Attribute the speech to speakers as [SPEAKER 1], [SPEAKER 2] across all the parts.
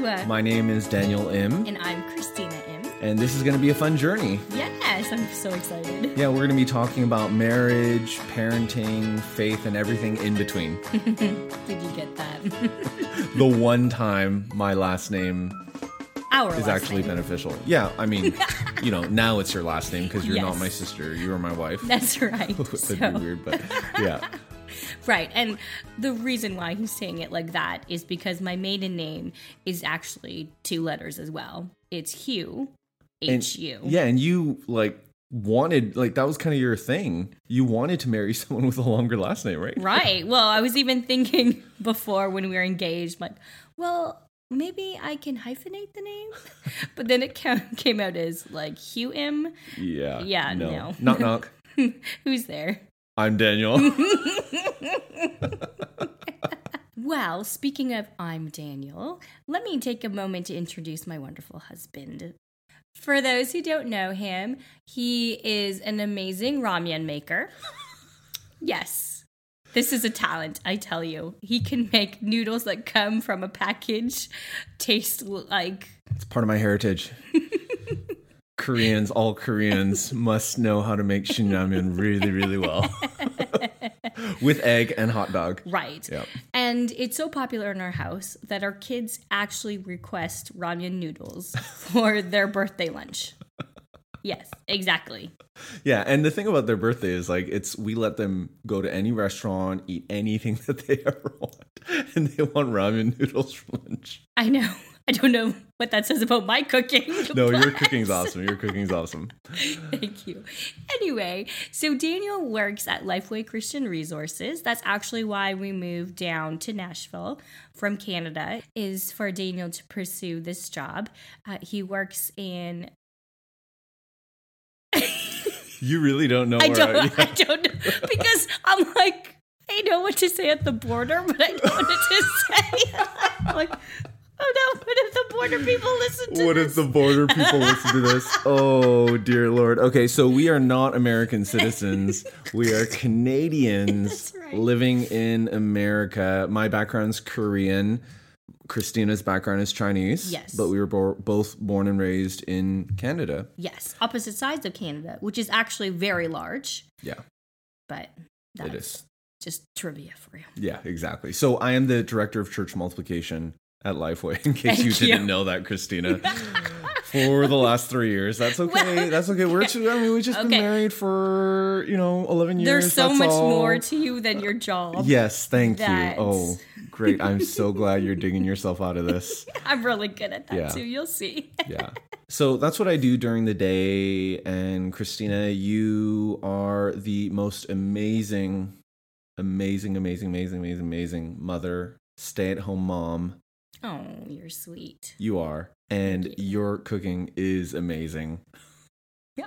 [SPEAKER 1] My name is Daniel Im,
[SPEAKER 2] and I'm Christina Im.
[SPEAKER 1] and this is going to be a fun journey.
[SPEAKER 2] Yes, I'm so excited.
[SPEAKER 1] Yeah, we're going to be talking about marriage, parenting, faith, and everything in between.
[SPEAKER 2] Did you get that?
[SPEAKER 1] the one time my last name
[SPEAKER 2] Our
[SPEAKER 1] is
[SPEAKER 2] last
[SPEAKER 1] actually
[SPEAKER 2] name.
[SPEAKER 1] beneficial. Yeah, I mean, you know, now it's your last name because you're not my sister. You are my wife.
[SPEAKER 2] That's right.
[SPEAKER 1] That'd
[SPEAKER 2] So-
[SPEAKER 1] be weird, but yeah.
[SPEAKER 2] right, and the reason why he's saying it like that is because my maiden name is actually two letters as well. It's
[SPEAKER 1] Hu,
[SPEAKER 2] H U.
[SPEAKER 1] Yeah, and you like wanted like that was kind of your thing. You wanted to marry someone with a longer last name, right?
[SPEAKER 2] Right. Well, I was even thinking before when we were engaged, like, well, maybe I can hyphenate the name, but then it ca- came out as like Hu M.
[SPEAKER 1] Yeah.
[SPEAKER 2] Yeah, no.
[SPEAKER 1] Knock knock.
[SPEAKER 2] Who's there?
[SPEAKER 1] I'm Daniel.
[SPEAKER 2] Well, speaking of I'm Daniel, let me take a moment to introduce my wonderful husband. For those who don't know him, he is an amazing ramen maker. yes, this is a talent, I tell you. He can make noodles that come from a package taste like.
[SPEAKER 1] It's part of my heritage. Koreans, all Koreans must know how to make shinramen really, really well. With egg and hot dog.
[SPEAKER 2] Right.
[SPEAKER 1] Yep.
[SPEAKER 2] And it's so popular in our house that our kids actually request ramen noodles for their birthday lunch. Yes, exactly.
[SPEAKER 1] Yeah, and the thing about their birthday is like it's we let them go to any restaurant, eat anything that they ever want, and they want ramen noodles for lunch.
[SPEAKER 2] I know. I don't know what that says about my cooking.
[SPEAKER 1] No, your cooking's awesome. Your cooking's awesome.
[SPEAKER 2] Thank you. Anyway, so Daniel works at Lifeway Christian Resources. That's actually why we moved down to Nashville from Canada, is for Daniel to pursue this job. Uh, he works in.
[SPEAKER 1] You really don't know.
[SPEAKER 2] I
[SPEAKER 1] where
[SPEAKER 2] don't.
[SPEAKER 1] yeah.
[SPEAKER 2] I don't know because I'm like I know what to say at the border, but I don't know what to say. Like, oh no! What if the border people listen to
[SPEAKER 1] What
[SPEAKER 2] this?
[SPEAKER 1] if the border people listen to this? Oh dear lord. Okay, so we are not American citizens. We are Canadians
[SPEAKER 2] right.
[SPEAKER 1] living in America. My background's Korean. Christina's background is Chinese.
[SPEAKER 2] Yes.
[SPEAKER 1] But we were bo- both born and raised in Canada.
[SPEAKER 2] Yes, opposite sides of Canada, which is actually very large,
[SPEAKER 1] Yeah,
[SPEAKER 2] but that's
[SPEAKER 1] it is.
[SPEAKER 2] just trivia for you.
[SPEAKER 1] Yeah, exactly. So I am the director of church multiplication at Lifeway, in case
[SPEAKER 2] Thank
[SPEAKER 1] you didn't know that, Christina. for the last three years. That's okay. That's okay. We're two, I mean, we've just been married for, you know, 11 years.
[SPEAKER 2] There's so
[SPEAKER 1] That's
[SPEAKER 2] much
[SPEAKER 1] all.
[SPEAKER 2] more to you than your job.
[SPEAKER 1] Yes, thank
[SPEAKER 2] that-
[SPEAKER 1] you. Oh, great. I'm so glad you're digging yourself out of this.
[SPEAKER 2] I'm really good at that
[SPEAKER 1] Yeah.
[SPEAKER 2] too. You'll see.
[SPEAKER 1] Yeah. So that's what I do during the day. And Christina, you are the most amazing, amazing, amazing, amazing, amazing, amazing mother, stay at home mom.
[SPEAKER 2] Oh, you're sweet.
[SPEAKER 1] You are. And
[SPEAKER 2] you.
[SPEAKER 1] your cooking is amazing.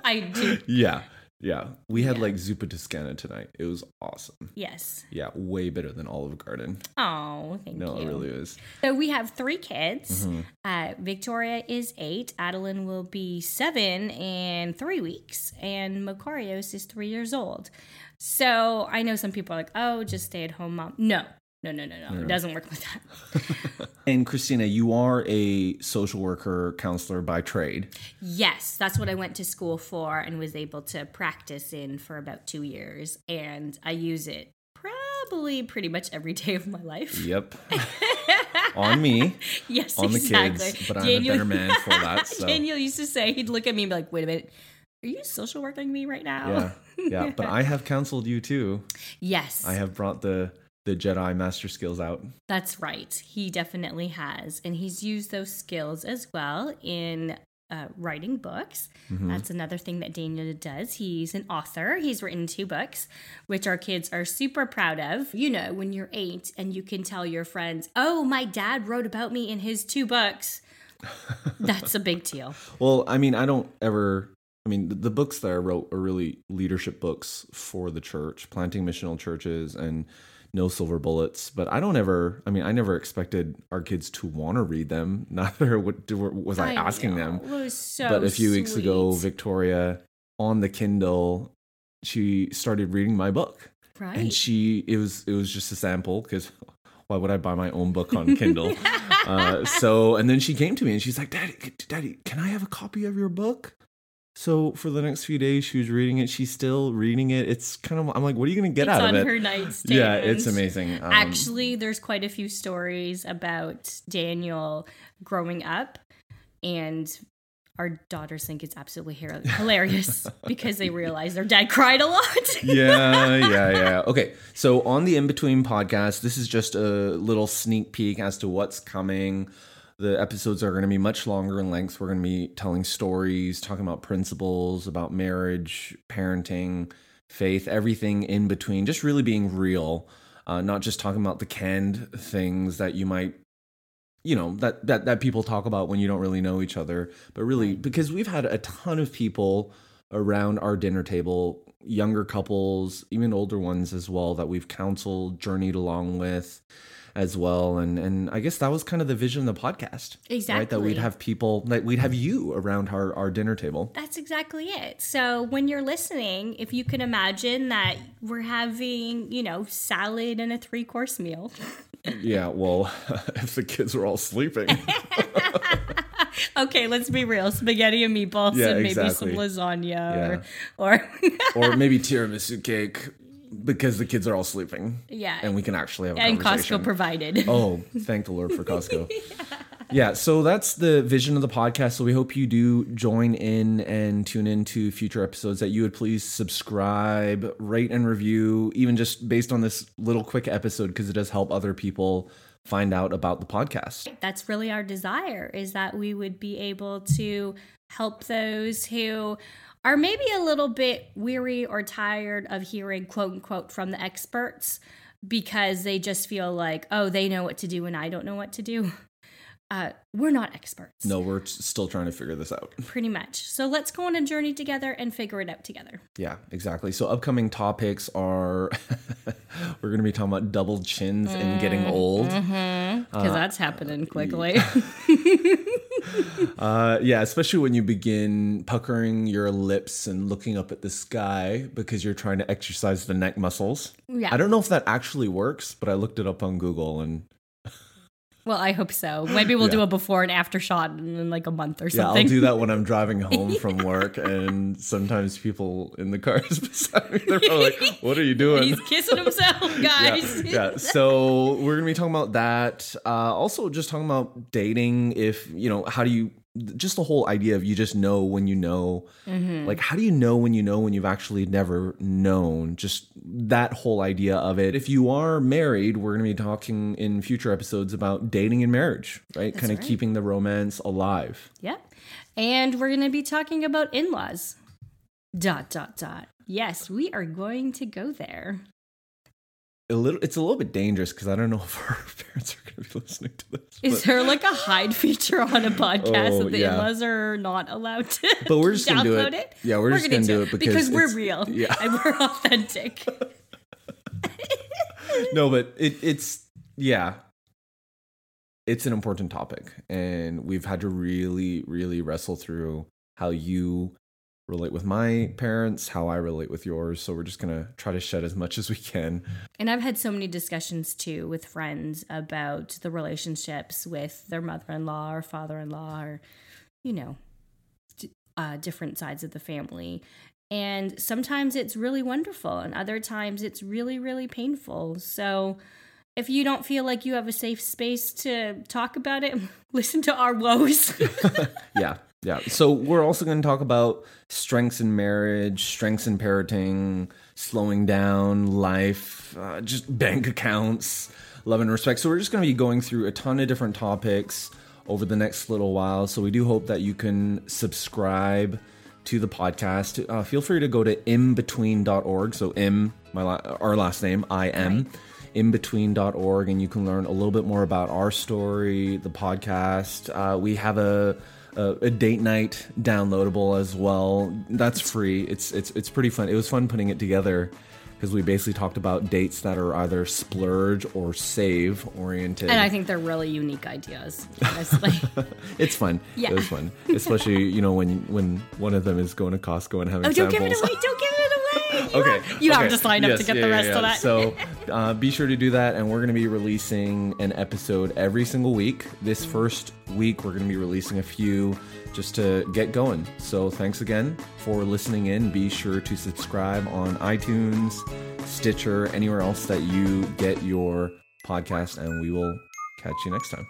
[SPEAKER 2] I do.
[SPEAKER 1] Yeah. Yeah. We had
[SPEAKER 2] Yeah.
[SPEAKER 1] like zuppa toscana tonight. It was awesome.
[SPEAKER 2] Yes.
[SPEAKER 1] Yeah. Way better than Olive Garden.
[SPEAKER 2] Oh, thank
[SPEAKER 1] No,
[SPEAKER 2] you.
[SPEAKER 1] No, it really is.
[SPEAKER 2] So we have three kids.
[SPEAKER 1] Mhm.
[SPEAKER 2] Uh, Victoria is eight. Adeline will be seven in three weeks, and Macarios is three years old. So I know some people are like, "Oh, just stay at home mom." No, no, no, no, no. It doesn't work like that.
[SPEAKER 1] And Christina, you are a social worker counselor by trade.
[SPEAKER 2] yes, that's what I went to school for and was able to practice in for about two years, and I use it probably pretty much every day of my life.
[SPEAKER 1] Yep. On me,
[SPEAKER 2] Yes,
[SPEAKER 1] on the
[SPEAKER 2] exactly.
[SPEAKER 1] kids, but I'm a better man for that. So
[SPEAKER 2] Daniel used to say he'd look at me and be like, "Wait a minute, are you social working me right now?"
[SPEAKER 1] yeah, yeah. But I have counseled you too.
[SPEAKER 2] yes,
[SPEAKER 1] I have brought the the Jedi master skills out.
[SPEAKER 2] that's right. He definitely has, and he's used those skills as well in uh, writing books.
[SPEAKER 1] Mhm.
[SPEAKER 2] That's another thing that Daniel does. He's an author. He's written two books, which our kids are super proud of. You know, when you're eight and you can tell your friends, "Oh, my dad wrote about me in his two books." That's a big deal.
[SPEAKER 1] Well, I mean, I don't ever. I mean, the, the books that I wrote are really leadership books for the church, planting missional churches, and no silver bullets. But I don't ever. I mean, I never expected our kids to want to read them. Neither was I, asking
[SPEAKER 2] know.
[SPEAKER 1] them.
[SPEAKER 2] So
[SPEAKER 1] but a few weeks ago. Victoria on the Kindle, she started reading my book,
[SPEAKER 2] right?
[SPEAKER 1] and she it was it was just a sample because why would I buy my own book on Kindle? uh, so and then she came to me and she's like, "Daddy, Daddy, can I have a copy of your book?" So for the next few days, she was reading it. She's still reading it. It's kind of I'm like, what are you going to get
[SPEAKER 2] it's
[SPEAKER 1] out of it?
[SPEAKER 2] her nightstand.
[SPEAKER 1] yeah, it's amazing. Um,
[SPEAKER 2] Actually, there's quite a few stories about Daniel growing up, and our daughters think it's absolutely hilarious because they realize their dad cried a lot.
[SPEAKER 1] yeah, yeah, yeah. Okay, so on the in between podcast, this is just a little sneak peek as to what's coming. The episodes are going to be much longer in length. We're going to be telling stories, talking about principles, about marriage, parenting, faith, everything in between, just really being real, uh, not just talking about the canned things that you might you know that that that people talk about when you don't really know each other but really because we've had a ton of people around our dinner table younger couples even older ones as well that we've counseled journeyed along with as well and and i guess that was kind of the vision of the podcast Exactly. right that we'd have people that we'd have you around our our dinner table
[SPEAKER 2] That's exactly it. So when you're listening, if you can imagine that we're having, you know, salad and a three course meal.
[SPEAKER 1] yeah well if the kids were all sleeping
[SPEAKER 2] okay, let's be real. Spaghetti and meatballs
[SPEAKER 1] Yeah,
[SPEAKER 2] and maybe
[SPEAKER 1] exactly.
[SPEAKER 2] some lasagna
[SPEAKER 1] Yeah.
[SPEAKER 2] or or
[SPEAKER 1] or maybe tiramisu cake because the kids are all sleeping
[SPEAKER 2] Yeah.
[SPEAKER 1] and we can actually have a
[SPEAKER 2] and
[SPEAKER 1] conversation.
[SPEAKER 2] Costco provided.
[SPEAKER 1] Oh, thank the Lord for Costco. yeah. so that's the vision of the podcast. So we hope you do join in and tune in to future episodes, that you would please subscribe, rate, and review, even just based on this little quick episode, because it does help other people find out about the podcast.
[SPEAKER 2] That's really our desire is that we would be able to help those who are maybe a little bit weary or tired of hearing quote unquote from the experts because they just feel like, oh, they know what to do and I don't know what to do. Uh, we're not experts.
[SPEAKER 1] No, we're still trying to figure this out.
[SPEAKER 2] Pretty much. So let's go on a journey together and figure it out together.
[SPEAKER 1] Yeah, exactly. So upcoming topics are we're going to be talking about double chins and getting mm-hmm. old. Mm-hmm.
[SPEAKER 2] Because uh, that's happening uh, quickly.
[SPEAKER 1] Uh, yeah, especially when you begin puckering your lips and looking up at the sky because you're trying to exercise the neck muscles.
[SPEAKER 2] Yeah.
[SPEAKER 1] I don't know if that actually works, but I looked it up on Google and
[SPEAKER 2] well, I hope so. Maybe we'll do a before and after shot in like a month or something. yeah.
[SPEAKER 1] I'll do that when I'm driving home from work. And sometimes people in the cars beside me, they're probably like, "What are you doing?"
[SPEAKER 2] He's kissing himself, guys.
[SPEAKER 1] yeah, yeah. So we're gonna be talking about that. Uh, also, just talking about dating. If you know, how do you? Just the whole idea of you just know when you know. Like, how do you know when you know when you've actually never known? Just that whole idea of it. If you are married, we're gonna be talking in future episodes about dating and marriage, right? kind of
[SPEAKER 2] right.
[SPEAKER 1] keeping the romance alive.
[SPEAKER 2] Yep. And we're going to be talking about in laws. Dot, dot, dot. Yes, we are going to go there.
[SPEAKER 1] A little, it's a little bit dangerous because I don't know if our parents are gonna be listening to.
[SPEAKER 2] Is
[SPEAKER 1] but-
[SPEAKER 2] there like a hide feature on a podcast
[SPEAKER 1] Oh,
[SPEAKER 2] that the
[SPEAKER 1] yeah.
[SPEAKER 2] in laws are not allowed to
[SPEAKER 1] But we're just gonna do
[SPEAKER 2] download
[SPEAKER 1] it. Yeah, we're just gonna do it because
[SPEAKER 2] we're real
[SPEAKER 1] yeah.
[SPEAKER 2] and we're authentic.
[SPEAKER 1] no, but it, it's yeah, it's an important topic, and we've had to really, really wrestle through how you relate with my parents, how I relate with yours. So we're just gonna try to shed as much as we can.
[SPEAKER 2] And I've had so many discussions too with friends about the relationships with their mother in law or father in law or, you know, uh, different sides of the family. And sometimes it's really wonderful, and other times it's really, really painful. So if you don't feel like you have a safe space to talk about it, listen to our woes.
[SPEAKER 1] yeah, yeah. So we're also going to talk about strengths in marriage, strengths in parenting, slowing down, life, uh, just bank accounts, love and respect. So we're just going to be going through a ton of different topics over the next little while. So we do hope that you can subscribe to the podcast. Uh, feel free to go to inbetween.org. So im, my la- our last name, I am. inbetween.org and you can learn a little bit more about our story, the podcast. Uh, we have a, a, a date night downloadable as well. That's free. It's it's it's pretty fun. It was fun putting it together because we basically talked about dates that are either splurge or save oriented.
[SPEAKER 2] And I think they're really unique ideas, honestly.
[SPEAKER 1] it's fun.
[SPEAKER 2] Yeah.
[SPEAKER 1] It was fun, especially you know when when one of them is going to Costco and having
[SPEAKER 2] oh, don't
[SPEAKER 1] samples.
[SPEAKER 2] give it away! Don't give it away! You
[SPEAKER 1] okay,
[SPEAKER 2] have, you
[SPEAKER 1] okay.
[SPEAKER 2] have to sign up
[SPEAKER 1] Yes,
[SPEAKER 2] to get
[SPEAKER 1] yeah,
[SPEAKER 2] the
[SPEAKER 1] yeah,
[SPEAKER 2] rest
[SPEAKER 1] yeah.
[SPEAKER 2] of that.
[SPEAKER 1] So uh, be sure to do that, and we're going to be releasing an episode every single week. This first week, we're going to be releasing a few just to get going. So thanks again for listening in. Be sure to subscribe on iTunes, Stitcher, anywhere else that you get your podcast, and we will catch you next time.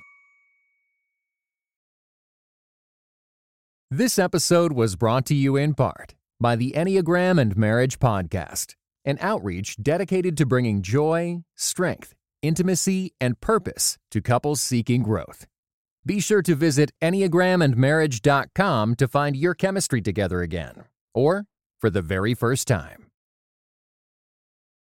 [SPEAKER 3] This episode was brought to you in part by the Enneagram and Marriage Podcast, an outreach dedicated to bringing joy, strength, intimacy, and purpose to couples seeking growth. Be sure to visit EnneagramandMarriage.com to find your chemistry together again, or for the very first time.